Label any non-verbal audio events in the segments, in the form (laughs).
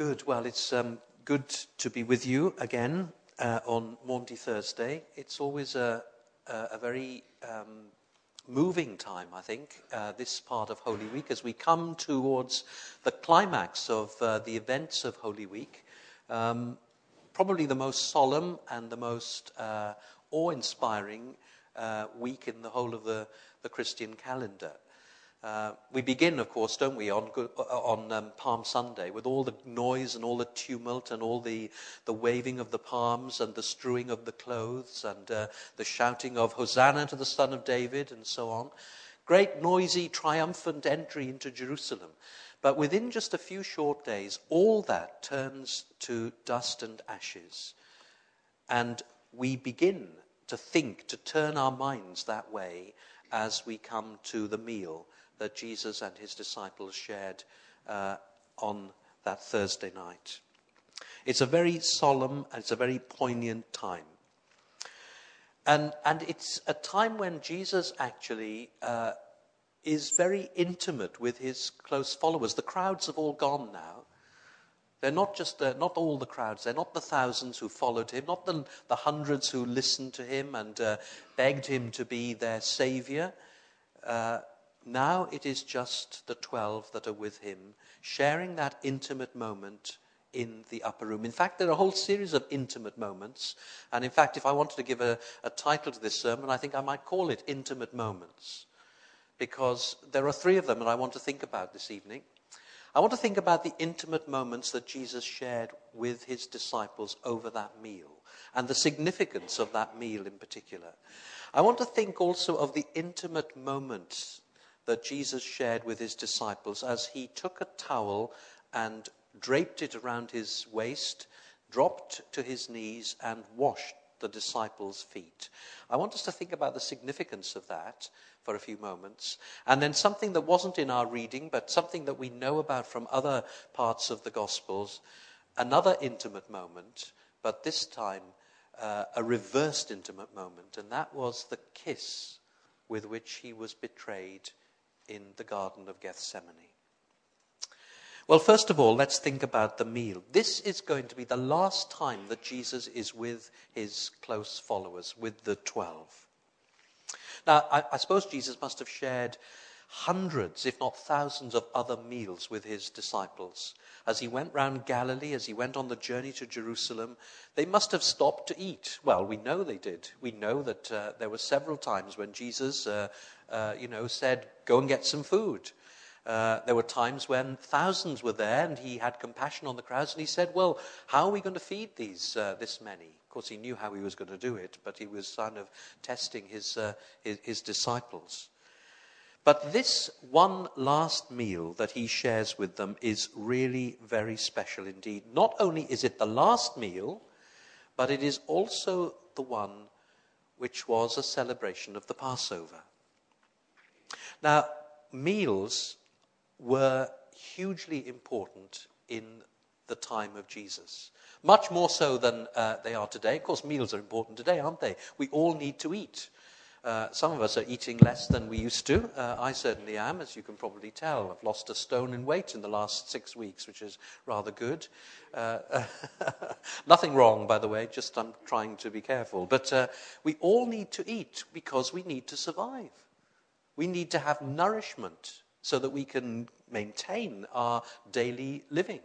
Good. Well, it's um, good to be with you again uh, on Maundy Thursday. It's always a, a, a very um, moving time, I think, uh, this part of Holy Week, as we come towards the climax of uh, the events of Holy Week. Um, probably the most solemn and the most uh, awe inspiring uh, week in the whole of the, the Christian calendar. Uh, we begin, of course, don't we, on, uh, on um, Palm Sunday with all the noise and all the tumult and all the, the waving of the palms and the strewing of the clothes and uh, the shouting of Hosanna to the Son of David and so on. Great, noisy, triumphant entry into Jerusalem. But within just a few short days, all that turns to dust and ashes. And we begin to think, to turn our minds that way as we come to the meal that Jesus and his disciples shared uh, on that Thursday night. It's a very solemn and it's a very poignant time. And, and it's a time when Jesus actually uh, is very intimate with his close followers. The crowds have all gone now. They're not just not all the crowds. They're not the thousands who followed him, not the, the hundreds who listened to him and uh, begged him to be their savior. Uh, now it is just the 12 that are with him, sharing that intimate moment in the upper room. In fact, there are a whole series of intimate moments. And in fact, if I wanted to give a, a title to this sermon, I think I might call it Intimate Moments. Because there are three of them that I want to think about this evening. I want to think about the intimate moments that Jesus shared with his disciples over that meal and the significance of that meal in particular. I want to think also of the intimate moments that Jesus shared with his disciples as he took a towel and draped it around his waist, dropped to his knees, and washed the disciples' feet. I want us to think about the significance of that for a few moments. And then something that wasn't in our reading, but something that we know about from other parts of the Gospels, another intimate moment, but this time uh, a reversed intimate moment, and that was the kiss with which he was betrayed in the Garden of Gethsemane. Well, first of all, let's think about the meal. This is going to be the last time that Jesus is with his close followers, with the twelve. Now, I, I, suppose Jesus must have shared hundreds, if not thousands, of other meals with his disciples. As he went round Galilee, as he went on the journey to Jerusalem, they must have stopped to eat. Well, we know they did. We know that uh, there were several times when Jesus uh, uh, you know, said, Go and get some food. Uh, there were times when thousands were there and he had compassion on the crowds and he said, Well, how are we going to feed these, uh, this many? Of course, he knew how he was going to do it, but he was kind of testing his, uh, his, his disciples. But this one last meal that he shares with them is really very special indeed. Not only is it the last meal, but it is also the one which was a celebration of the Passover. Now, meals were hugely important in the time of Jesus. Much more so than uh, they are today. Of course, meals are important today, aren't they? We all need to eat. Uh, some of us are eating less than we used to. Uh, I certainly am, as you can probably tell. I've lost a stone in weight in the last six weeks, which is rather good. Uh, (laughs) nothing wrong, by the way, just I'm trying to be careful. But uh, we all need to eat because we need to survive. We need to have nourishment so that we can maintain our daily living.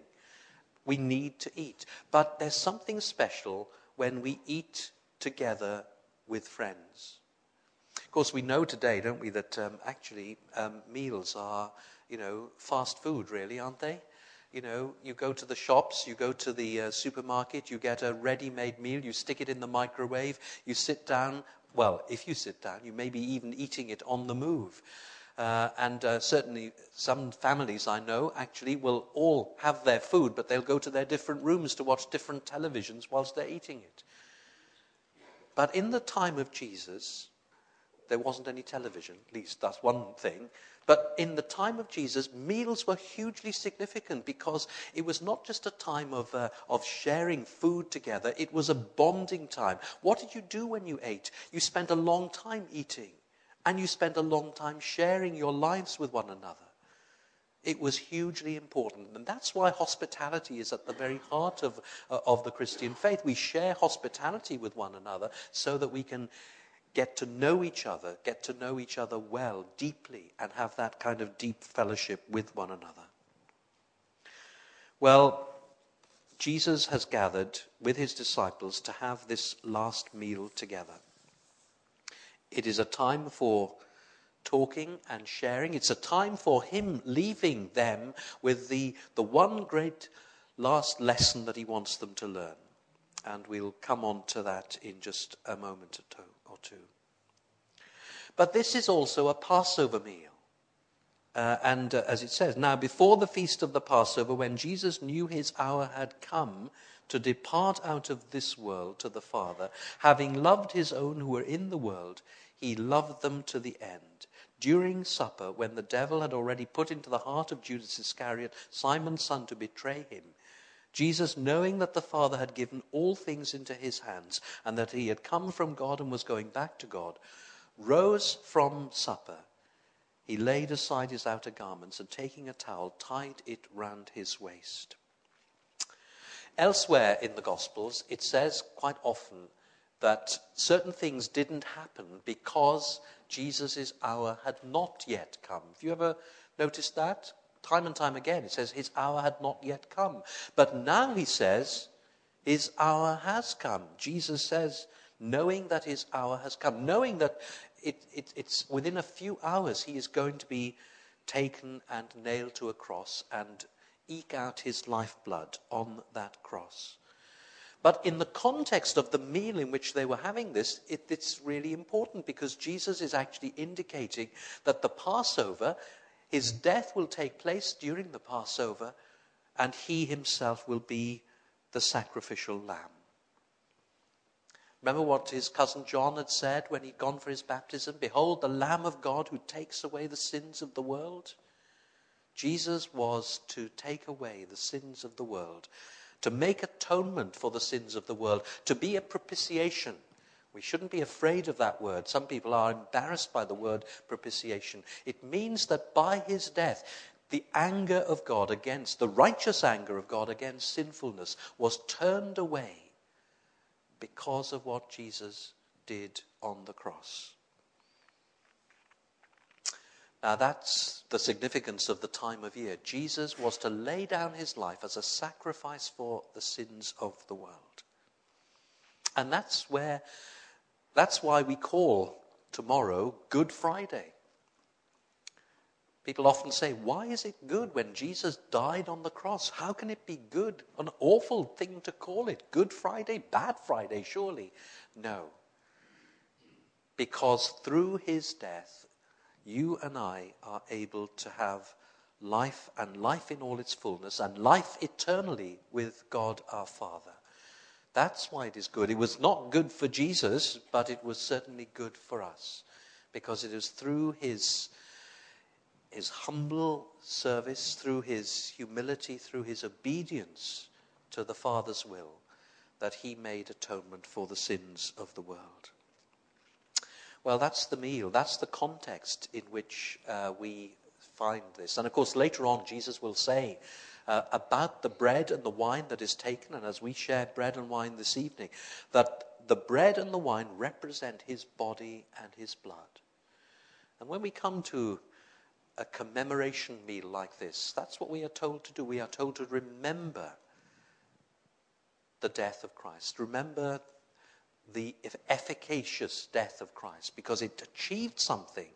We need to eat. But there's something special when we eat together with friends. Course, we know today, don't we, that um, actually um, meals are, you know, fast food, really, aren't they? You know, you go to the shops, you go to the uh, supermarket, you get a ready made meal, you stick it in the microwave, you sit down well, if you sit down, you may be even eating it on the move. Uh, and uh, certainly, some families I know actually will all have their food, but they'll go to their different rooms to watch different televisions whilst they're eating it. But in the time of Jesus, there wasn't any television, at least that's one thing. But in the time of Jesus, meals were hugely significant because it was not just a time of, uh, of sharing food together, it was a bonding time. What did you do when you ate? You spent a long time eating, and you spent a long time sharing your lives with one another. It was hugely important. And that's why hospitality is at the very heart of, uh, of the Christian faith. We share hospitality with one another so that we can get to know each other, get to know each other well, deeply, and have that kind of deep fellowship with one another. Well, Jesus has gathered with his disciples to have this last meal together. It is a time for talking and sharing. It's a time for him leaving them with the, the one great last lesson that he wants them to learn. And we'll come on to that in just a moment or two. But this is also a Passover meal. Uh, and uh, as it says, now before the feast of the Passover, when Jesus knew his hour had come to depart out of this world to the Father, having loved his own who were in the world, he loved them to the end. During supper, when the devil had already put into the heart of Judas Iscariot, Simon's son, to betray him, Jesus, knowing that the Father had given all things into his hands, and that he had come from God and was going back to God, rose from supper he laid aside his outer garments and taking a towel, tied it round his waist. Elsewhere in the Gospels, it says quite often that certain things didn't happen because Jesus' hour had not yet come. Have you ever noticed that? Time and time again, it says his hour had not yet come. But now he says his hour has come. Jesus says, knowing that his hour has come, knowing that it, it, it's within a few hours he is going to be taken and nailed to a cross and eke out his lifeblood on that cross. But in the context of the meal in which they were having this, it, it's really important because Jesus is actually indicating that the Passover, his death will take place during the Passover, and he himself will be the sacrificial lamb. Remember what his cousin John had said when he'd gone for his baptism? Behold, the Lamb of God who takes away the sins of the world. Jesus was to take away the sins of the world, to make atonement for the sins of the world, to be a propitiation. We shouldn't be afraid of that word. Some people are embarrassed by the word propitiation. It means that by his death, the anger of God against, the righteous anger of God against sinfulness was turned away because of what Jesus did on the cross. Now, that's the significance of the time of year. Jesus was to lay down his life as a sacrifice for the sins of the world. And that's where, that's why we call tomorrow Good Friday. People often say, why is it good when Jesus died on the cross? How can it be good? An awful thing to call it. Good Friday, bad Friday, surely. No. Because through his death, you and I are able to have life and life in all its fullness and life eternally with God our Father. That's why it is good. It was not good for Jesus, but it was certainly good for us because it is through his his humble service, through his humility, through his obedience to the Father's will, that he made atonement for the sins of the world. Well, that's the meal. That's the context in which uh, we find this. And of course, later on, Jesus will say uh, about the bread and the wine that is taken, and as we share bread and wine this evening, that the bread and the wine represent his body and his blood. And when we come to a commemoration meal like this. That's what we are told to do. We are told to remember the death of Christ. Remember the efficacious death of Christ because it achieved something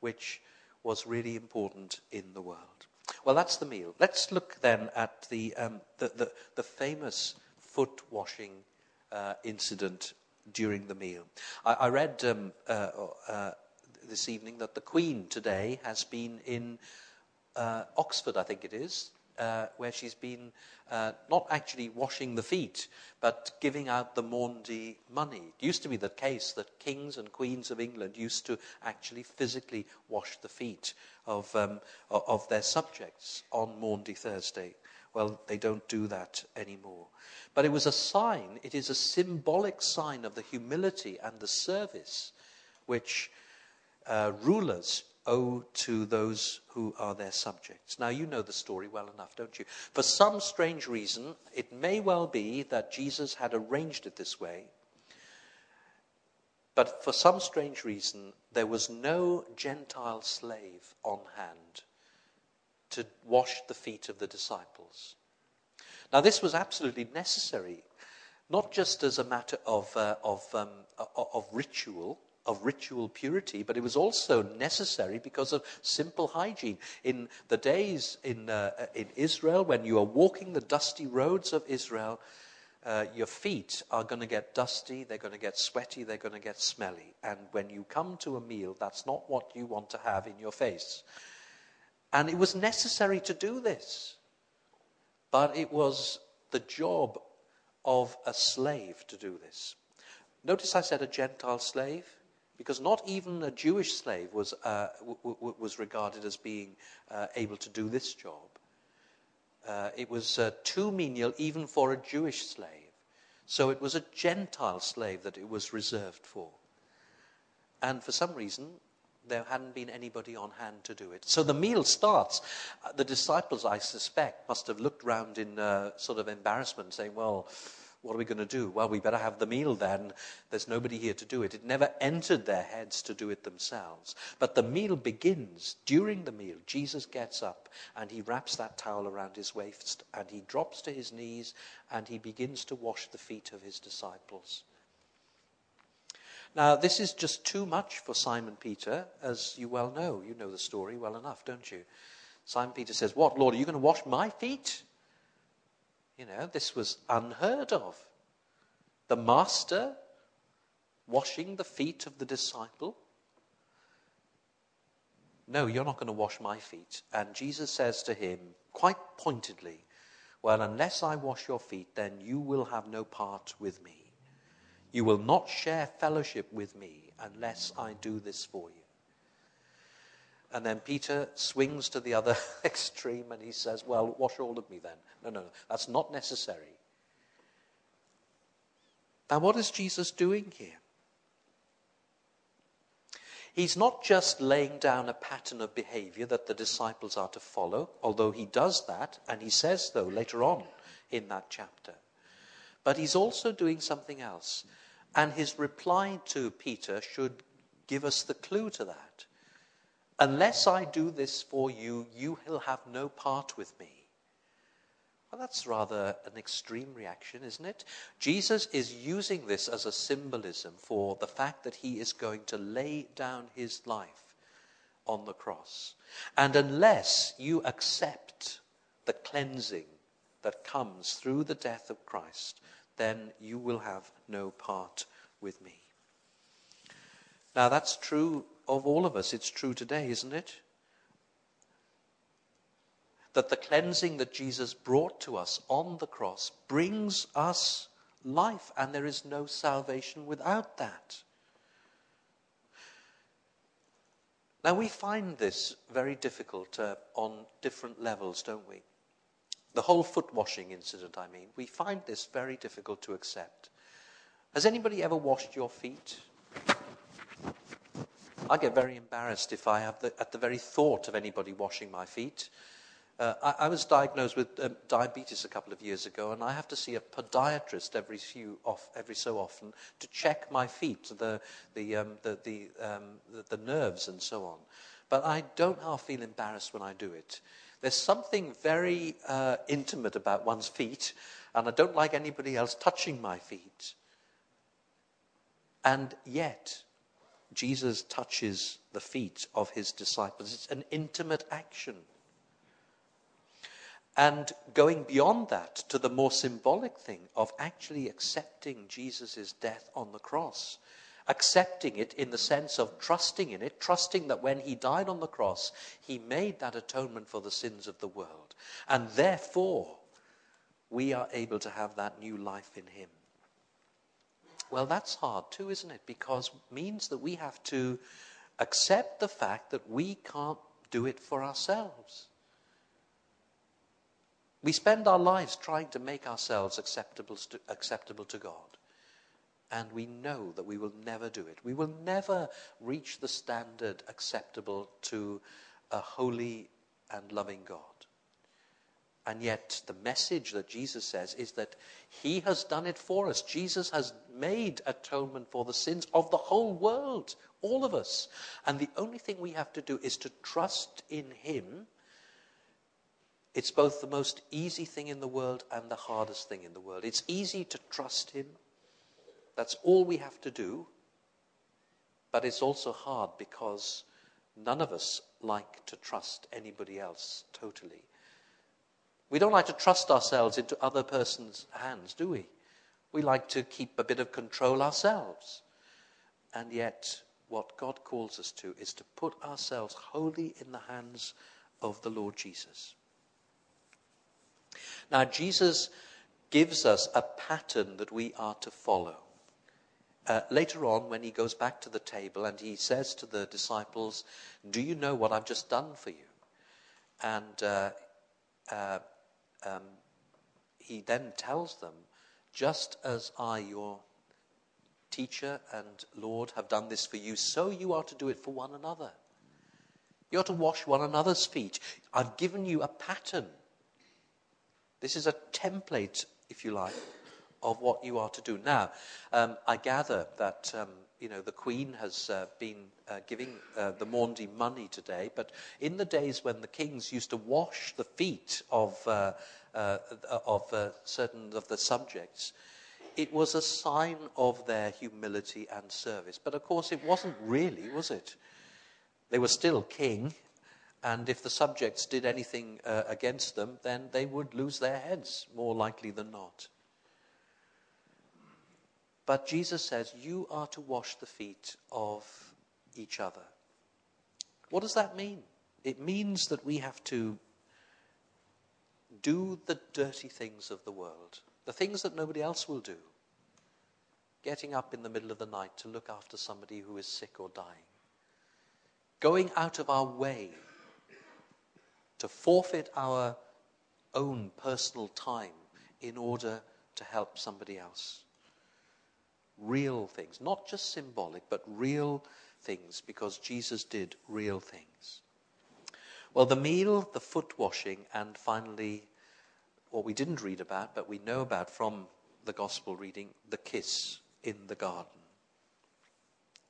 which was really important in the world. Well, that's the meal. Let's look then at the, um, the, the, the, famous foot washing uh, incident during the meal. I, I read um, uh, uh, this evening that the Queen today has been in uh, Oxford, I think it is, uh, where she's been uh, not actually washing the feet, but giving out the Maundy money. It used to be the case that kings and queens of England used to actually physically wash the feet of, um, of their subjects on Maundy Thursday. Well, they don't do that anymore. But it was a sign, it is a symbolic sign of the humility and the service which uh, rulers owe to those who are their subjects. Now, you know the story well enough, don't you? For some strange reason, it may well be that Jesus had arranged it this way. But for some strange reason, there was no Gentile slave on hand to wash the feet of the disciples. Now, this was absolutely necessary, not just as a matter of, uh, of, um, of ritual, of ritual purity, but it was also necessary because of simple hygiene. In the days in, uh, in Israel, when you are walking the dusty roads of Israel, uh, your feet are going to get dusty, they're going to get sweaty, they're going to get smelly. And when you come to a meal, that's not what you want to have in your face. And it was necessary to do this. But it was the job of a slave to do this. Notice I said a Gentile slave because not even a Jewish slave was, uh, w- w- was regarded as being uh, able to do this job. Uh, it was uh, too menial even for a Jewish slave. So it was a Gentile slave that it was reserved for. And for some reason, there hadn't been anybody on hand to do it. So the meal starts. Uh, the disciples, I suspect, must have looked round in uh, sort of embarrassment, saying, Well, what are we going to do? Well, we better have the meal then. There's nobody here to do it. It never entered their heads to do it themselves. But the meal begins. During the meal, Jesus gets up and he wraps that towel around his waist and he drops to his knees and he begins to wash the feet of his disciples. Now, this is just too much for Simon Peter, as you well know. You know the story well enough, don't you? Simon Peter says, What, Lord, are you going to wash my feet? You know, this was unheard of. The master washing the feet of the disciple. No, you're not going to wash my feet. And Jesus says to him, quite pointedly, Well, unless I wash your feet, then you will have no part with me. You will not share fellowship with me unless I do this for you. And then Peter swings to the other (laughs) extreme and he says, Well, wash all of me then. No, no, no, that's not necessary. Now, what is Jesus doing here? He's not just laying down a pattern of behavior that the disciples are to follow, although he does that, and he says, though, later on in that chapter. But he's also doing something else. And his reply to Peter should give us the clue to that. Unless I do this for you, you will have no part with me. Well, that's rather an extreme reaction, isn't it? Jesus is using this as a symbolism for the fact that he is going to lay down his life on the cross. And unless you accept the cleansing that comes through the death of Christ, then you will have no part with me. Now, that's true of all of us. It's true today, isn't it? That the cleansing that Jesus brought to us on the cross brings us life, and there is no salvation without that. Now, we find this very difficult uh, on different levels, don't we? The whole foot washing incident, I mean, we find this very difficult to accept. Has anybody ever washed your feet? I get very embarrassed if I have the, at the very thought of anybody washing my feet. Uh, I, I, was diagnosed with um, diabetes a couple of years ago, and I have to see a podiatrist every few off, every so often to check my feet, the the um, the, the, um, the, the nerves and so on. But I don't half feel embarrassed when I do it. There's something very uh, intimate about one's feet, and I don't like anybody else touching my feet. And yet, Jesus touches the feet of his disciples. It's an intimate action. And going beyond that to the more symbolic thing of actually accepting Jesus' death on the cross, accepting it in the sense of trusting in it, trusting that when he died on the cross, he made that atonement for the sins of the world. And therefore, we are able to have that new life in him. Well, that's hard too, isn't it? Because it means that we have to accept the fact that we can't do it for ourselves. We spend our lives trying to make ourselves acceptable to, acceptable to God. And we know that we will never do it. We will never reach the standard acceptable to a holy and loving God. And yet, the message that Jesus says is that He has done it for us. Jesus has made atonement for the sins of the whole world, all of us. And the only thing we have to do is to trust in Him. It's both the most easy thing in the world and the hardest thing in the world. It's easy to trust Him. That's all we have to do. But it's also hard because none of us like to trust anybody else totally. We don't like to trust ourselves into other person's hands, do we? We like to keep a bit of control ourselves. And yet, what God calls us to is to put ourselves wholly in the hands of the Lord Jesus. Now, Jesus gives us a pattern that we are to follow. Uh, later on, when he goes back to the table and he says to the disciples, Do you know what I've just done for you? And uh, uh, um, he then tells them, Just as I, your teacher and Lord, have done this for you, so you are to do it for one another. You are to wash one another's feet. I've given you a pattern. This is a template, if you like, of what you are to do. Now, um, I gather that um, you know the Queen has uh, been uh, giving uh, the Maundy money today, but in the days when the kings used to wash the feet of uh, uh, of uh, certain of the subjects, it was a sign of their humility and service. But of course, it wasn't really, was it? They were still king, and if the subjects did anything against them, then they would lose their heads, more likely than not. But Jesus says, You are to wash the feet of each other. What does that mean? It means that we have to do the dirty things of the world, the things that nobody else will do. Getting up in the middle of the night to look after somebody who is sick or dying. Going out of our way to forfeit our own personal time in order to help somebody else real things, not just symbolic, but real things, because Jesus did real things. Well, the meal, the foot washing, and finally, what we didn't read about, but we know about from the gospel reading, the kiss in the garden.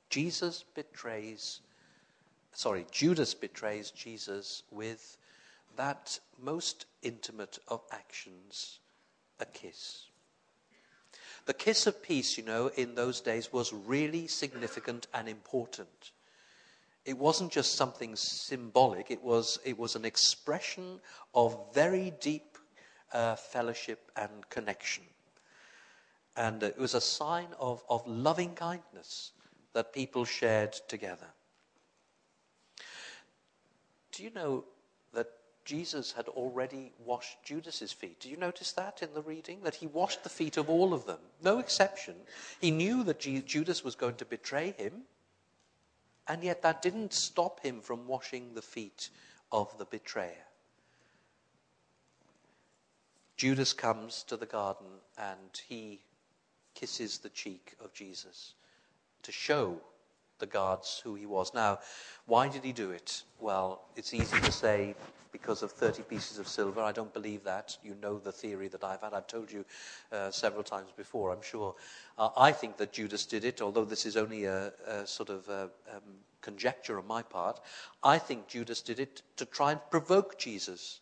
Jesus betrays, sorry, Judas betrays Jesus with that most intimate of actions, a kiss. The kiss of peace, you know, in those days was really significant and important. It wasn't just something symbolic, it was, it was an expression of very deep uh, fellowship and connection. And it was a sign of, of loving kindness that people shared together. Do you know Jesus had already washed Judas's feet. Do you notice that in the reading? That he washed the feet of all of them, no exception. He knew that Judas was going to betray him, and yet that didn't stop him from washing the feet of the betrayer. Judas comes to the garden and he kisses the cheek of Jesus to show the guards who he was. Now, why did he do it? Well, it's easy to say because of 30 pieces of silver. I don't believe that. You know the theory that I've had. I've told you uh, several times before, I'm sure. Uh, I think that Judas did it, although this is only a, a sort of a, um, conjecture on my part. I think Judas did it to try and provoke Jesus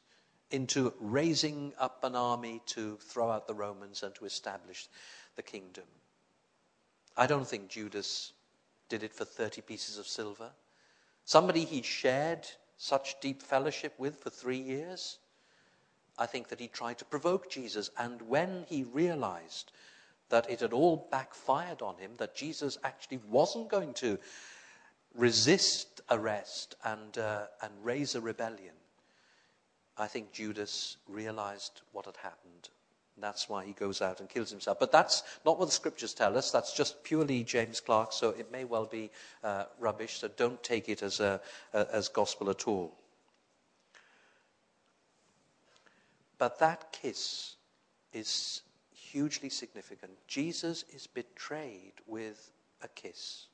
into raising up an army to throw out the Romans and to establish the kingdom. I don't think Judas did it for 30 pieces of silver. Somebody he shared such deep fellowship with for three years. I think that he tried to provoke Jesus. And when he realized that it had all backfired on him, that Jesus actually wasn't going to resist arrest and, uh, and raise a rebellion, I think Judas realized what had happened that's why he goes out and kills himself. But that's not what the scriptures tell us. That's just purely James Clarke, so it may well be uh, rubbish. So don't take it as, a, as gospel at all. But that kiss is hugely significant. Jesus is betrayed with a kiss.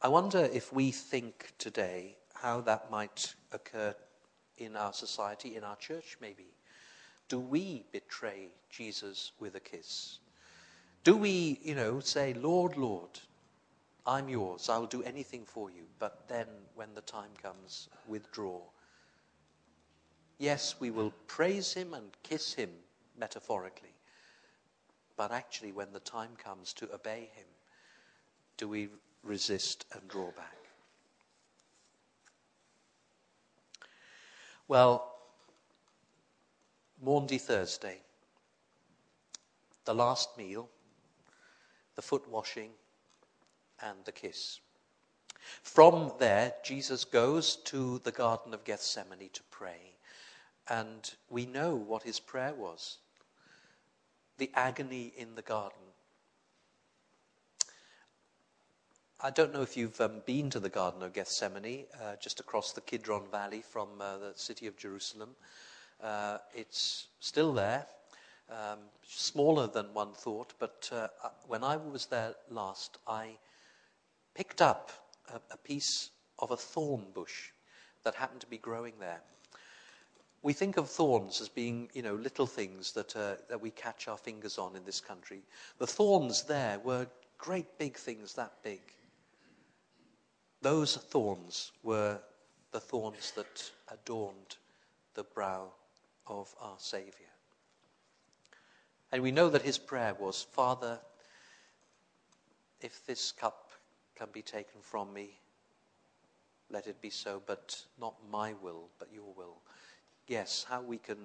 I wonder if we think today how that might occur in our society, in our church, maybe. Do we betray Jesus with a kiss? Do we, you know, say, Lord, Lord, I'm yours, I'll do anything for you, but then when the time comes, withdraw? Yes, we will praise him and kiss him metaphorically, but actually, when the time comes to obey him, do we resist and draw back? Well, Maundy Thursday, the last meal, the foot washing, and the kiss. From there, Jesus goes to the Garden of Gethsemane to pray. And we know what his prayer was the agony in the garden. I don't know if you've um, been to the Garden of Gethsemane, uh, just across the Kidron Valley from uh, the city of Jerusalem. Uh, it's still there, um, smaller than one thought, but uh, uh, when I was there last, I picked up a, a piece of a thorn bush that happened to be growing there. We think of thorns as being, you know, little things that, uh, that we catch our fingers on in this country. The thorns there were great big things that big. Those thorns were the thorns that adorned the brow of our Saviour. And we know that his prayer was, Father, if this cup can be taken from me, let it be so, but not my will, but your will. Yes, how we can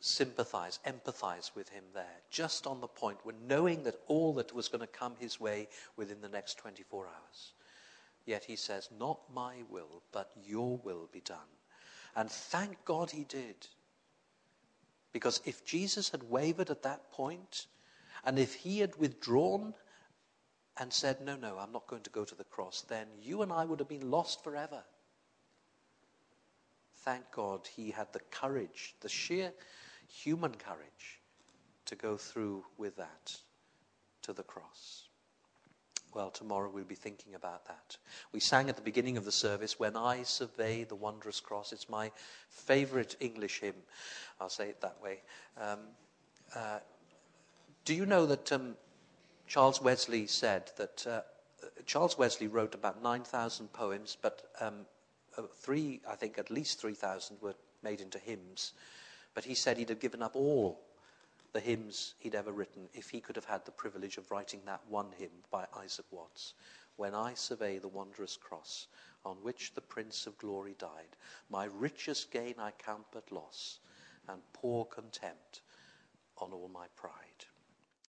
sympathize, empathize with him there, just on the point when knowing that all that was going to come his way within the next 24 hours. Yet he says, Not my will, but your will be done. And thank God he did. Because if Jesus had wavered at that point, and if he had withdrawn and said, No, no, I'm not going to go to the cross, then you and I would have been lost forever. Thank God he had the courage, the sheer human courage to go through with that to the cross. Well, tomorrow we'll be thinking about that. We sang at the beginning of the service, When I Survey the Wondrous Cross. It's my favorite English hymn. I'll say it that way. Um, uh, do you know that um, Charles Wesley said that uh, Charles Wesley wrote about 9,000 poems, but um, uh, three, I think at least 3,000 were made into hymns. But he said he'd have given up all the hymns he'd ever written if he could have had the privilege of writing that one hymn by Isaac Watts. When I survey the wondrous cross on which the Prince of Glory died, my richest gain I count but loss and pour contempt on all my pride.